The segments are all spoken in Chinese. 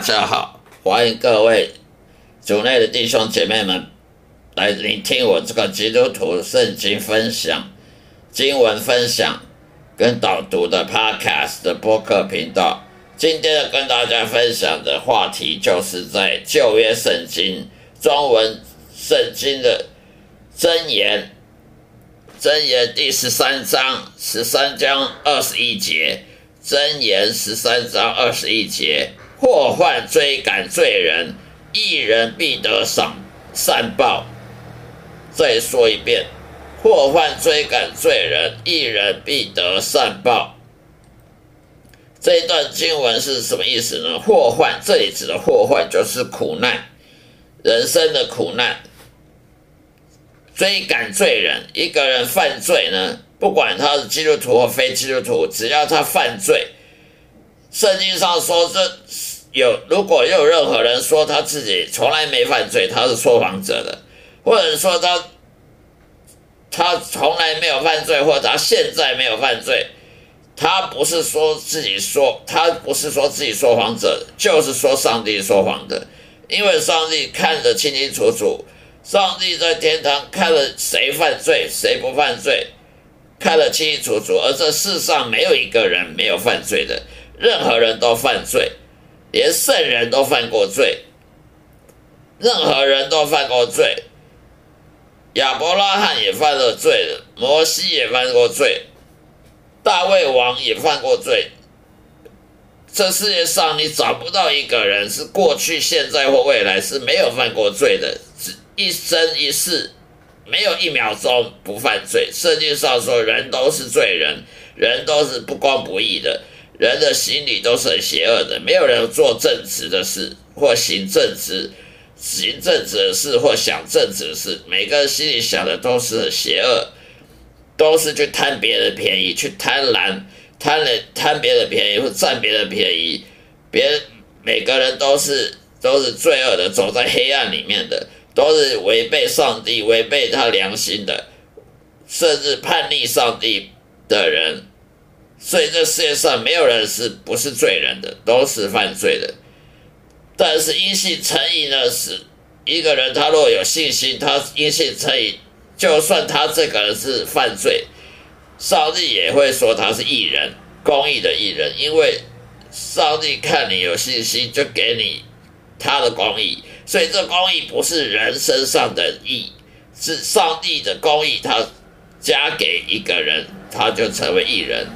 大家好，欢迎各位主内的弟兄姐妹们来聆听我这个基督徒圣经分享、经文分享跟导读的 Podcast 的播客频道。今天要跟大家分享的话题，就是在旧约圣经中文圣经的箴言。箴言第十三章十三章二十一节，箴言十三章二十一节，祸患追赶罪人，一人必得赏善报。再说一遍，祸患追赶罪人，一人必得善报。这一段经文是什么意思呢？祸患，这里指的祸患就是苦难，人生的苦难。追赶罪人，一个人犯罪呢，不管他是基督徒或非基督徒，只要他犯罪，圣经上说这有，如果有任何人说他自己从来没犯罪，他是说谎者的，或者说他他从来没有犯罪，或者他现在没有犯罪，他不是说自己说，他不是说自己说谎者，就是说上帝说谎的，因为上帝看得清清楚楚。上帝在天堂看了谁犯罪，谁不犯罪，看得清清楚楚。而这世上没有一个人没有犯罪的，任何人都犯罪，连圣人都犯过罪，任何人都犯过罪。亚伯拉罕也犯了罪，摩西也犯过罪，大卫王也犯过罪。这世界上你找不到一个人是过去、现在或未来是没有犯过罪的。一生一世，没有一秒钟不犯罪。圣经上说，人都是罪人，人都是不公不义的，人的心里都是很邪恶的。没有人做正直的事，或行正直、行正直的事，或想正直的事。每个人心里想的都是很邪恶，都是去贪别人便宜，去贪婪，贪了贪别人便宜，或占别人便宜。别每个人都是都是罪恶的，走在黑暗里面的。都是违背上帝、违背他良心的，甚至叛逆上帝的人。所以这世界上没有人是不是罪人的，都是犯罪的。但是因信称义呢？是一个人，他若有信心，他因信称义，就算他这个人是犯罪，上帝也会说他是义人，公义的义人，因为上帝看你有信心，就给你他的公义。所以这公义不是人身上的义，是上帝的公义，他加给一个人，他就成为义人。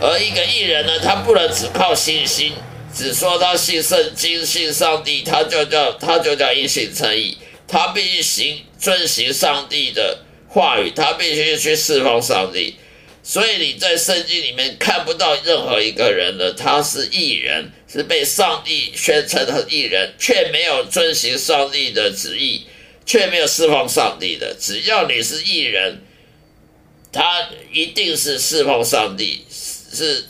而一个艺人呢，他不能只靠信心，只说他信圣经、信上帝，他就叫他就叫因信称义。他必须行遵行上帝的话语，他必须去侍奉上帝。所以你在圣经里面看不到任何一个人的他是艺人，是被上帝宣称的艺人，却没有遵行上帝的旨意，却没有侍奉上帝的。只要你是艺人，他一定是侍奉上帝，是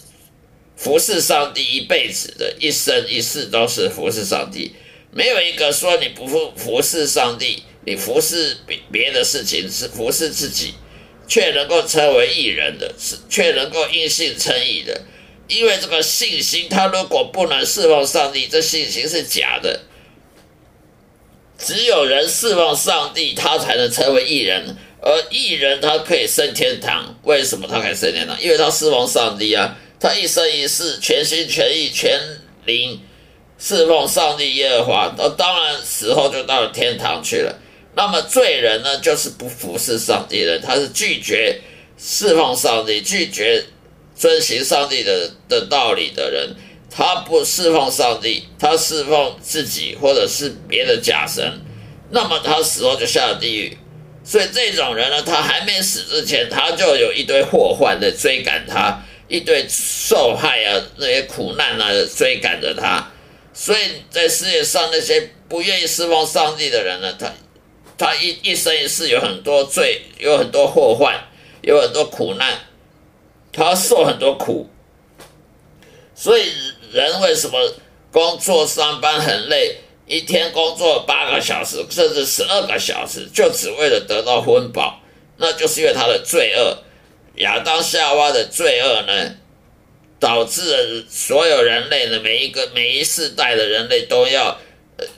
服侍上帝一辈子的，一生一世都是服侍上帝。没有一个说你不服服侍上帝，你服侍别别的事情是服侍自己。却能够称为艺人的，是却能够因信称义的，因为这个信心，他如果不能侍奉上帝，这信心是假的。只有人侍奉上帝，他才能成为艺人，而艺人他可以升天堂。为什么他可以升天堂？因为他侍奉上帝啊，他一生一世全心全意全灵侍奉上帝耶和华，那当然死后就到了天堂去了。那么罪人呢，就是不服侍上帝的，他是拒绝侍奉上帝、拒绝遵行上帝的的道理的人。他不侍奉上帝，他侍奉自己或者是别的假神，那么他死后就下了地狱。所以这种人呢，他还没死之前，他就有一堆祸患在追赶他，一堆受害啊，那些苦难啊追赶着他。所以在世界上那些不愿意侍奉上帝的人呢，他。他一一生一世有很多罪，有很多祸患，有很多苦难，他受很多苦。所以人为什么工作上班很累，一天工作八个小时甚至十二个小时，就只为了得到温饱？那就是因为他的罪恶，亚当夏娃的罪恶呢，导致了所有人类的每一个每一世代的人类都要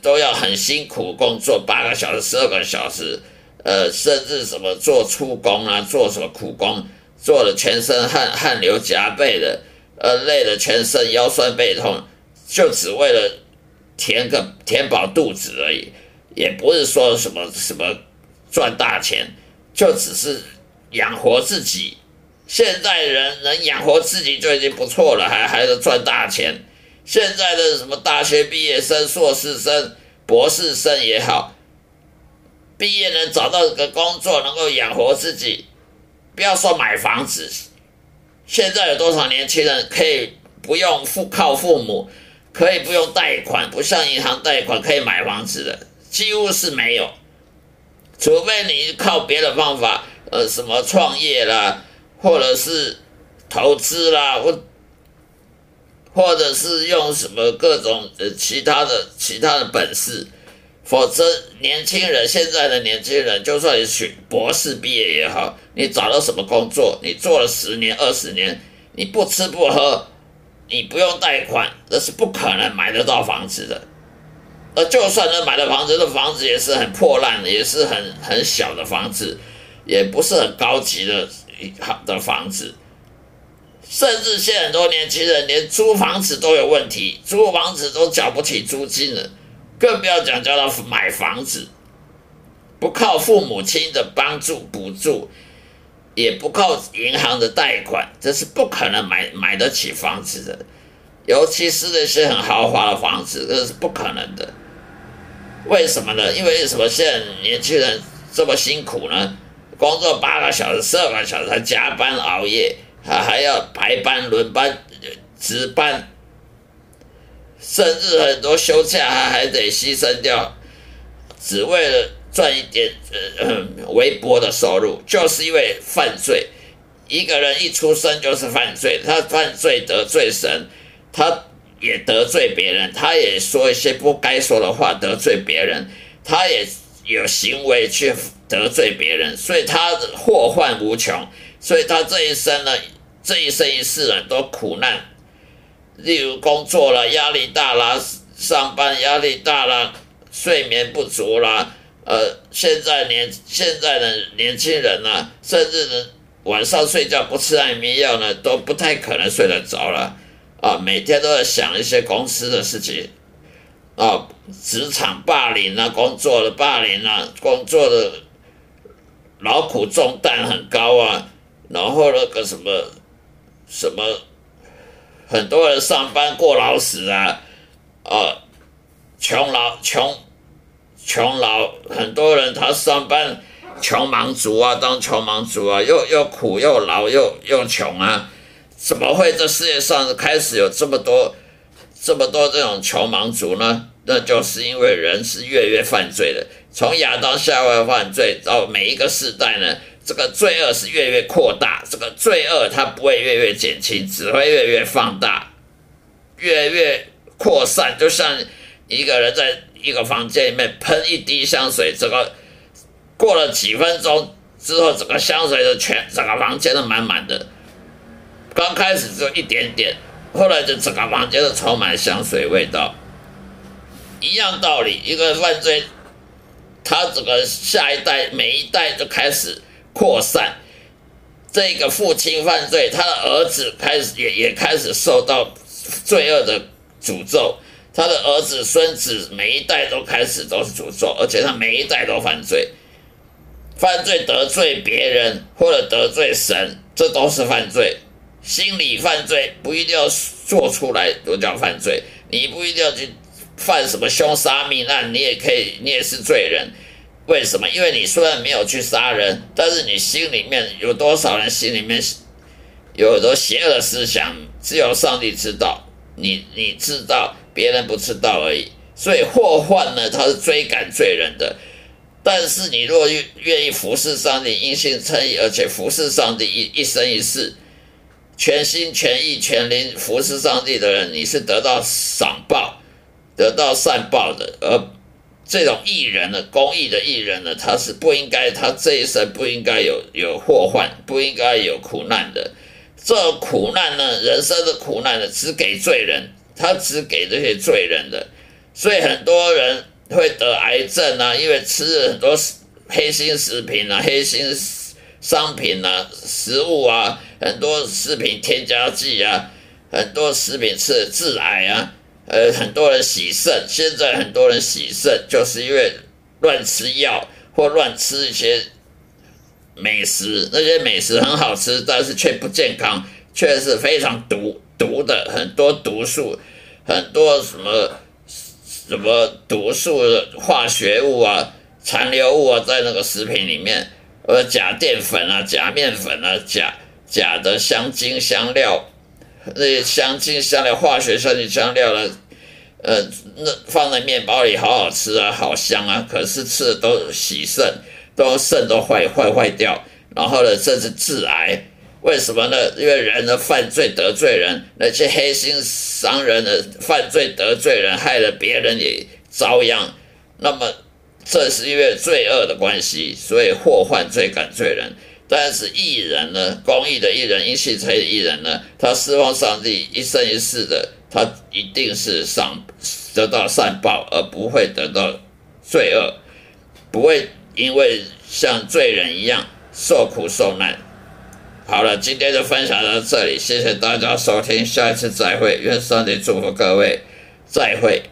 都要很辛苦工作八个小时、十二个小时，呃，甚至什么做粗工啊，做什么苦工，做的全身汗汗流浃背的，呃，累的全身腰酸背痛，就只为了填个填饱肚子而已，也不是说什么什么赚大钱，就只是养活自己。现在人能养活自己就已经不错了，还还能赚大钱。现在的什么大学毕业生、硕士生、博士生也好，毕业能找到个工作，能够养活自己，不要说买房子。现在有多少年轻人可以不用父靠父母，可以不用贷款，不像银行贷款可以买房子的，几乎是没有。除非你靠别的方法，呃，什么创业啦。或者是投资啦，或或者是用什么各种呃其他的其他的本事，否则年轻人现在的年轻人，就算你学博士毕业也好，你找到什么工作，你做了十年二十年，你不吃不喝，你不用贷款，那是不可能买得到房子的。而就算能买到房子，那房子也是很破烂的，也是很很小的房子，也不是很高级的一。好的房子，甚至现在很多年轻人连租房子都有问题，租房子都缴不起租金了，更不要讲叫他买房子。不靠父母亲的帮助补助，也不靠银行的贷款，这是不可能买买得起房子的。尤其是那些很豪华的房子，这是不可能的。为什么呢？因为什么？现在年轻人这么辛苦呢？工作八个小时、十二个小时，还加班熬夜，还还要排班、轮班、值班，甚至很多休假还还得牺牲掉，只为了赚一点呃微薄的收入，就是因为犯罪。一个人一出生就是犯罪，他犯罪得罪神，他也得罪别人，他也说一些不该说的话得罪别人，他也有行为去。得罪别人，所以他祸患无穷，所以他这一生呢，这一生一世呢都苦难。例如工作了压力大啦，上班压力大啦，睡眠不足啦，呃，现在年现在的年轻人呢，甚至呢晚上睡觉不吃安眠药呢，都不太可能睡得着了啊，每天都在想一些公司的事情啊，职场霸凌啊，工作的霸凌啊，工作的。劳苦重担很高啊，然后那个什么什么，很多人上班过劳死啊，啊，穷劳穷穷劳，很多人他上班穷忙族啊，当穷忙族啊，又又苦又劳又又穷啊，怎么会这世界上开始有这么多这么多这种穷忙族呢？那就是因为人是越越犯罪的。从亚当夏娃犯罪到每一个时代呢，这个罪恶是越越扩大，这个罪恶它不会越越减轻，只会越越放大，越越扩散。就像一个人在一个房间里面喷一滴香水，这个过了几分钟之后，整个香水的全整个房间都满满的。刚开始只有一点点，后来就整个房间都充满香水味道。一样道理，一个犯罪。他整个下一代每一代就开始扩散，这个父亲犯罪，他的儿子开始也也开始受到罪恶的诅咒，他的儿子孙子每一代都开始都是诅咒，而且他每一代都犯罪，犯罪得罪别人或者得罪神，这都是犯罪。心理犯罪不一定要做出来都叫犯罪，你不一定要去。犯什么凶杀命案，你也可以，你也是罪人。为什么？因为你虽然没有去杀人，但是你心里面有多少人心里面有很多邪恶思想，只有上帝知道。你你知道，别人不知道而已。所以祸患呢，他是追赶罪人的。但是你若愿愿意服侍上帝，因信称义，而且服侍上帝一一生一世，全心全意全灵服侍上帝的人，你是得到赏报。得到善报的，而这种艺人呢，公益的艺人呢，他是不应该，他这一生不应该有有祸患，不应该有苦难的。这苦难呢，人生的苦难呢，只给罪人，他只给这些罪人的，所以很多人会得癌症啊，因为吃了很多黑心食品啊、黑心商品啊、食物啊，很多食品添加剂啊，很多食品吃致癌啊，呃，很多人洗肾，现在很多人洗肾就是因为乱吃药或乱吃一些。美食那些美食很好吃，但是却不健康，却是非常毒毒的，很多毒素，很多什么什么毒素的化学物啊、残留物啊，在那个食品里面，呃，假淀粉啊、假面粉啊、假假的香精香料，那些香精香料、化学香精香料呢，呃，那放在面包里好好吃啊，好香啊，可是吃的都洗肾。都肾都坏坏坏掉，然后呢，甚至致癌。为什么呢？因为人的犯罪得罪人，那些黑心商人的犯罪得罪人，害了别人也遭殃。那么，这是因为罪恶的关系，所以祸患罪感罪人。但是艺人呢，公益的艺人，因信才的艺人呢，他释放上帝一生一世的，他一定是上得到善报，而不会得到罪恶，不会。因为像罪人一样受苦受难。好了，今天就分享到这里，谢谢大家收听，下一次再会，愿上帝祝福各位，再会。